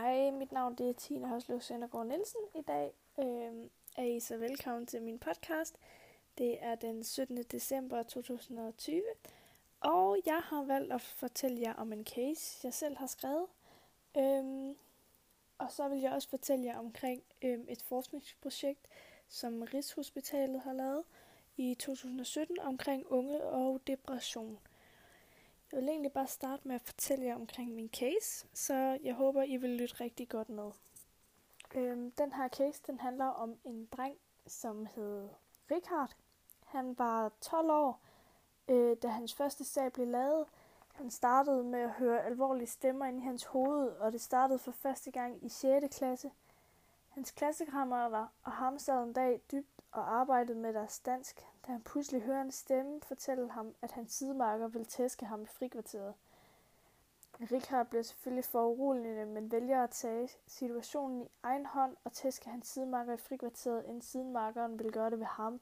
Hej, mit navn det er Tina Høslev Søndergaard Nielsen. I dag øh, er I så velkommen til min podcast. Det er den 17. december 2020, og jeg har valgt at fortælle jer om en case, jeg selv har skrevet. Øh, og så vil jeg også fortælle jer omkring øh, et forskningsprojekt, som Rigshospitalet har lavet i 2017 omkring unge og depression. Jeg vil egentlig bare starte med at fortælle jer omkring min case, så jeg håber, I vil lytte rigtig godt med. Øhm, den her case, den handler om en dreng, som hed Richard. Han var 12 år, øh, da hans første sag blev lavet. Han startede med at høre alvorlige stemmer ind i hans hoved, og det startede for første gang i 6. klasse. Hans klassekammerater og ham sad en dag dybt og arbejdede med deres dansk, da han pludselig hører en stemme fortælle ham, at hans sidemarker vil tæske ham i frikvarteret. Richard bliver selvfølgelig for men vælger at tage situationen i egen hånd og tæske hans sidemarker i frikvarteret, inden sidemarkeren vil gøre det ved ham.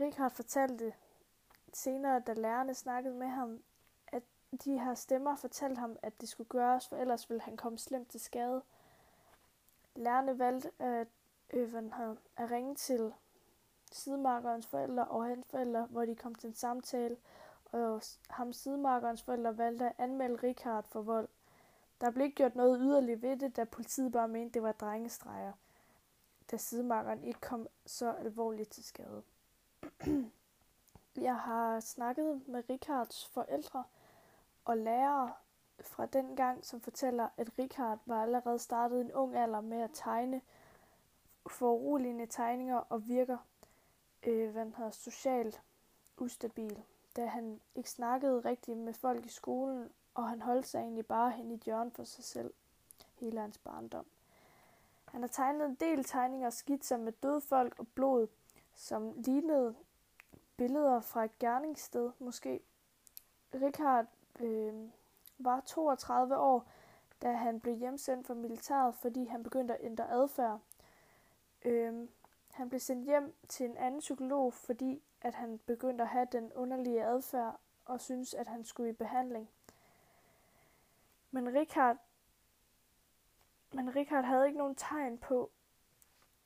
Richard fortalte senere, da lærerne snakkede med ham, at de her stemmer fortalte ham, at det skulle gøres, for ellers ville han komme slemt til skade. Lærerne valgte at, øh, at ringe til sidemarkerens forældre og hans forældre, hvor de kom til en samtale, og ham sidemarkerens forældre valgte at anmelde Richard for vold. Der blev ikke gjort noget yderligere ved det, da politiet bare mente, det var drengestreger, da sidemarkeren ikke kom så alvorligt til skade. Jeg har snakket med Richards forældre og lærere fra den gang, som fortæller, at Richard var allerede startet en ung alder med at tegne foruroligende tegninger og virker øh, hvad han hedder, socialt ustabil, da han ikke snakkede rigtigt med folk i skolen, og han holdt sig egentlig bare hen i hjørnet for sig selv hele hans barndom. Han har tegnet en del tegninger og skitser med døde folk og blod, som lignede billeder fra et gerningssted måske. Richard øh, var 32 år, da han blev hjemsendt fra militæret, fordi han begyndte at ændre adfærd. Øhm, han blev sendt hjem til en anden psykolog, fordi at han begyndte at have den underlige adfærd og synes at han skulle i behandling. Men Richard, men Richard havde ikke nogen tegn på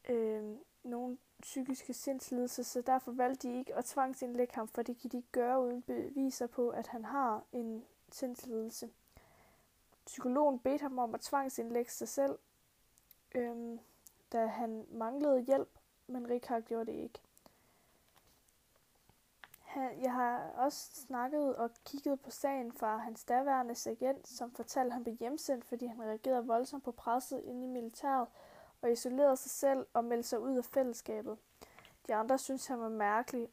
øh, nogen psykiske sindslidelser, så derfor valgte de ikke at tvangsindlægge ham, for det kan de ikke gøre uden beviser på, at han har en sindslidelse. Psykologen bedte ham om at tvangsindlægge sig selv, øhm, da han manglede hjælp men Richard gjorde det ikke. Jeg har også snakket og kigget på sagen fra hans daværende agent, som fortalte, at han blev hjemsendt, fordi han reagerede voldsomt på presset inde i militæret og isolerede sig selv og meldte sig ud af fællesskabet. De andre syntes, han var mærkelig,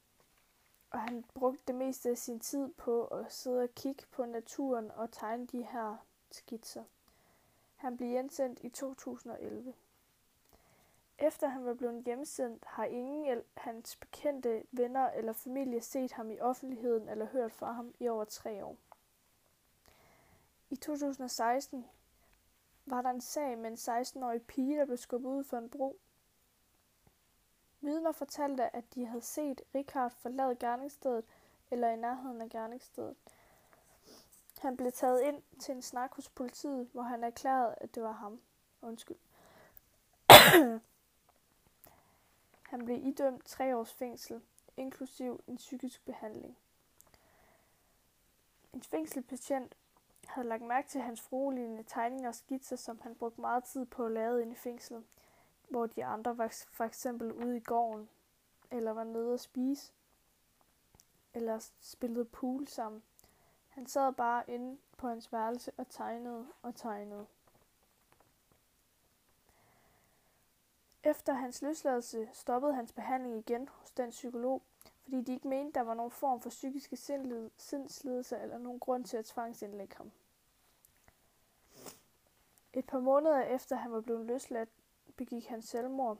og han brugte det meste af sin tid på at sidde og kigge på naturen og tegne de her skitser. Han blev hjemsendt i 2011. Efter han var blevet hjemsendt, har ingen af hans bekendte, venner eller familie set ham i offentligheden eller hørt fra ham i over tre år. I 2016 var der en sag med en 16-årig pige, der blev skubbet ud for en bro. Vidner fortalte, at de havde set Richard forlade gerningsstedet eller i nærheden af gerningsstedet. Han blev taget ind til en snak hos politiet, hvor han erklærede, at det var ham. Undskyld. Han blev idømt tre års fængsel, inklusiv en psykisk behandling. En fængselspatient havde lagt mærke til hans frueligende tegninger og skitser, som han brugte meget tid på at lave inde i fængslet, hvor de andre var for eksempel ude i gården, eller var nede at spise, eller spillede pool sammen. Han sad bare inde på hans værelse og tegnede og tegnede. Efter hans løsladelse stoppede hans behandling igen hos den psykolog, fordi de ikke mente, der var nogen form for psykiske sindslidelser eller nogen grund til at tvangsindlægge ham. Et par måneder efter han var blevet løsladt, begik han selvmord.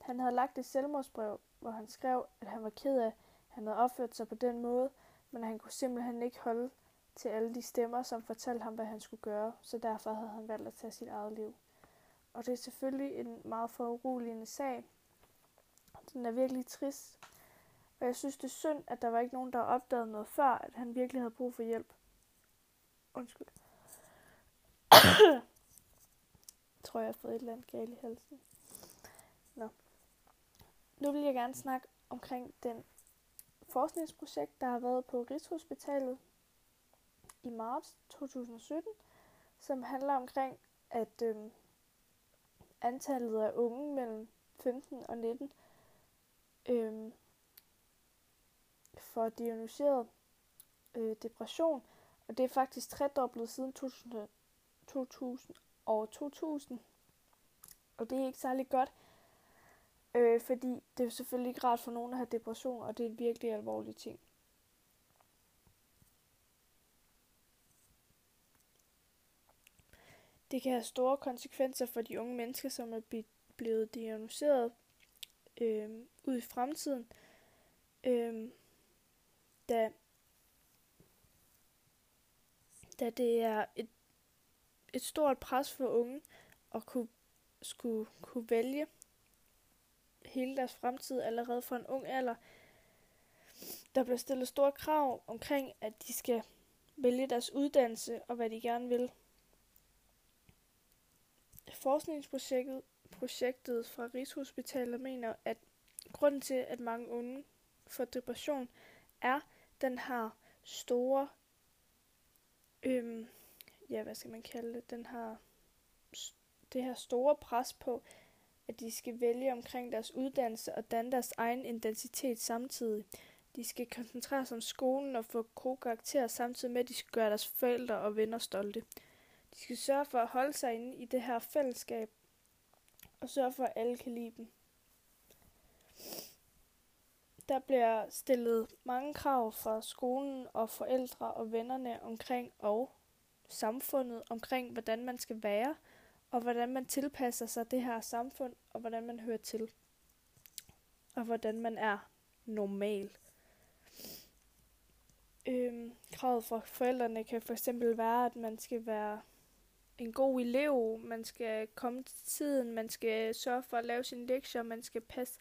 Han havde lagt et selvmordsbrev, hvor han skrev, at han var ked af, at han havde opført sig på den måde, men han kunne simpelthen ikke holde til alle de stemmer, som fortalte ham, hvad han skulle gøre, så derfor havde han valgt at tage sit eget liv. Og det er selvfølgelig en meget foruroligende sag. Den er virkelig trist. Og jeg synes, det er synd, at der var ikke nogen, der opdagede noget før, at han virkelig havde brug for hjælp. Undskyld tror jeg, har fået et eller andet galt i halsen. Nå. Nu vil jeg gerne snakke omkring den forskningsprojekt, der har været på Rigshospitalet i marts 2017, som handler omkring, at øh, antallet af unge mellem 15 og 19 øh, får diagnosticeret øh, depression, og det er faktisk tredoblet siden 2000, 2000 år 2000. Og det er ikke særlig godt, øh, fordi det er selvfølgelig ikke rart for nogen at have depression, og det er en virkelig alvorlig ting. Det kan have store konsekvenser for de unge mennesker, som er blevet diagnosticeret øh, ud i fremtiden, øh, da, da det er et, et stort pres for unge at kunne, skulle kunne vælge hele deres fremtid allerede fra en ung alder. Der bliver stillet store krav omkring, at de skal vælge deres uddannelse og hvad de gerne vil. Forskningsprojektet projektet fra Rigshospitalet mener, at grunden til, at mange unge får depression, er, den har store, øhm, ja, hvad skal man kalde det, den her, det her store pres på, at de skal vælge omkring deres uddannelse og danne deres egen identitet samtidig. De skal koncentrere sig om skolen og få gode karakterer, samtidig med, at de skal gøre deres forældre og venner stolte. De skal sørge for at holde sig inde i det her fællesskab, og sørge for, at alle kan lide dem. Der bliver stillet mange krav fra skolen og forældre og vennerne omkring og samfundet omkring, hvordan man skal være, og hvordan man tilpasser sig det her samfund, og hvordan man hører til, og hvordan man er normal. Øhm, kravet fra forældrene kan for eksempel være, at man skal være en god elev, man skal komme til tiden, man skal sørge for at lave sine lektier, man skal passe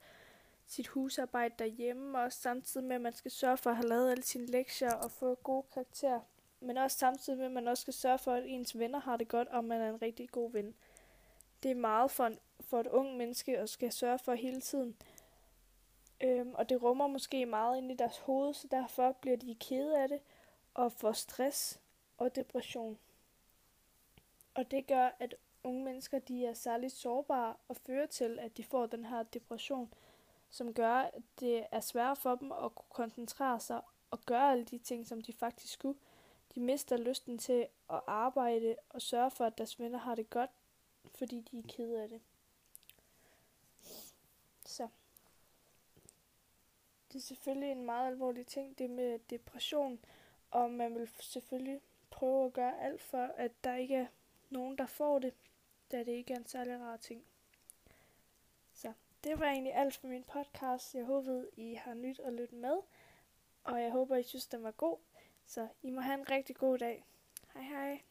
sit husarbejde derhjemme, og samtidig med, at man skal sørge for at have lavet alle sine lektier og få gode karakterer. Men også samtidig med, at man også skal sørge for, at ens venner har det godt, og man er en rigtig god ven. Det er meget for, en, for et ung menneske at skal sørge for hele tiden. Øhm, og det rummer måske meget ind i deres hoved, så derfor bliver de kede af det og får stress og depression. Og det gør, at unge mennesker de er særligt sårbare og fører til, at de får den her depression, som gør, at det er svært for dem at kunne koncentrere sig og gøre alle de ting, som de faktisk skulle. De mister lysten til at arbejde og sørge for, at deres venner har det godt, fordi de er kede af det. Så. Det er selvfølgelig en meget alvorlig ting, det med depression, og man vil selvfølgelig prøve at gøre alt for, at der ikke er nogen, der får det, da det ikke er en særlig rar ting. Så det var egentlig alt for min podcast. Jeg håber, I har nyt at lytte med, og jeg håber, I synes, den var god. Så I må have en rigtig god dag. Hej hej.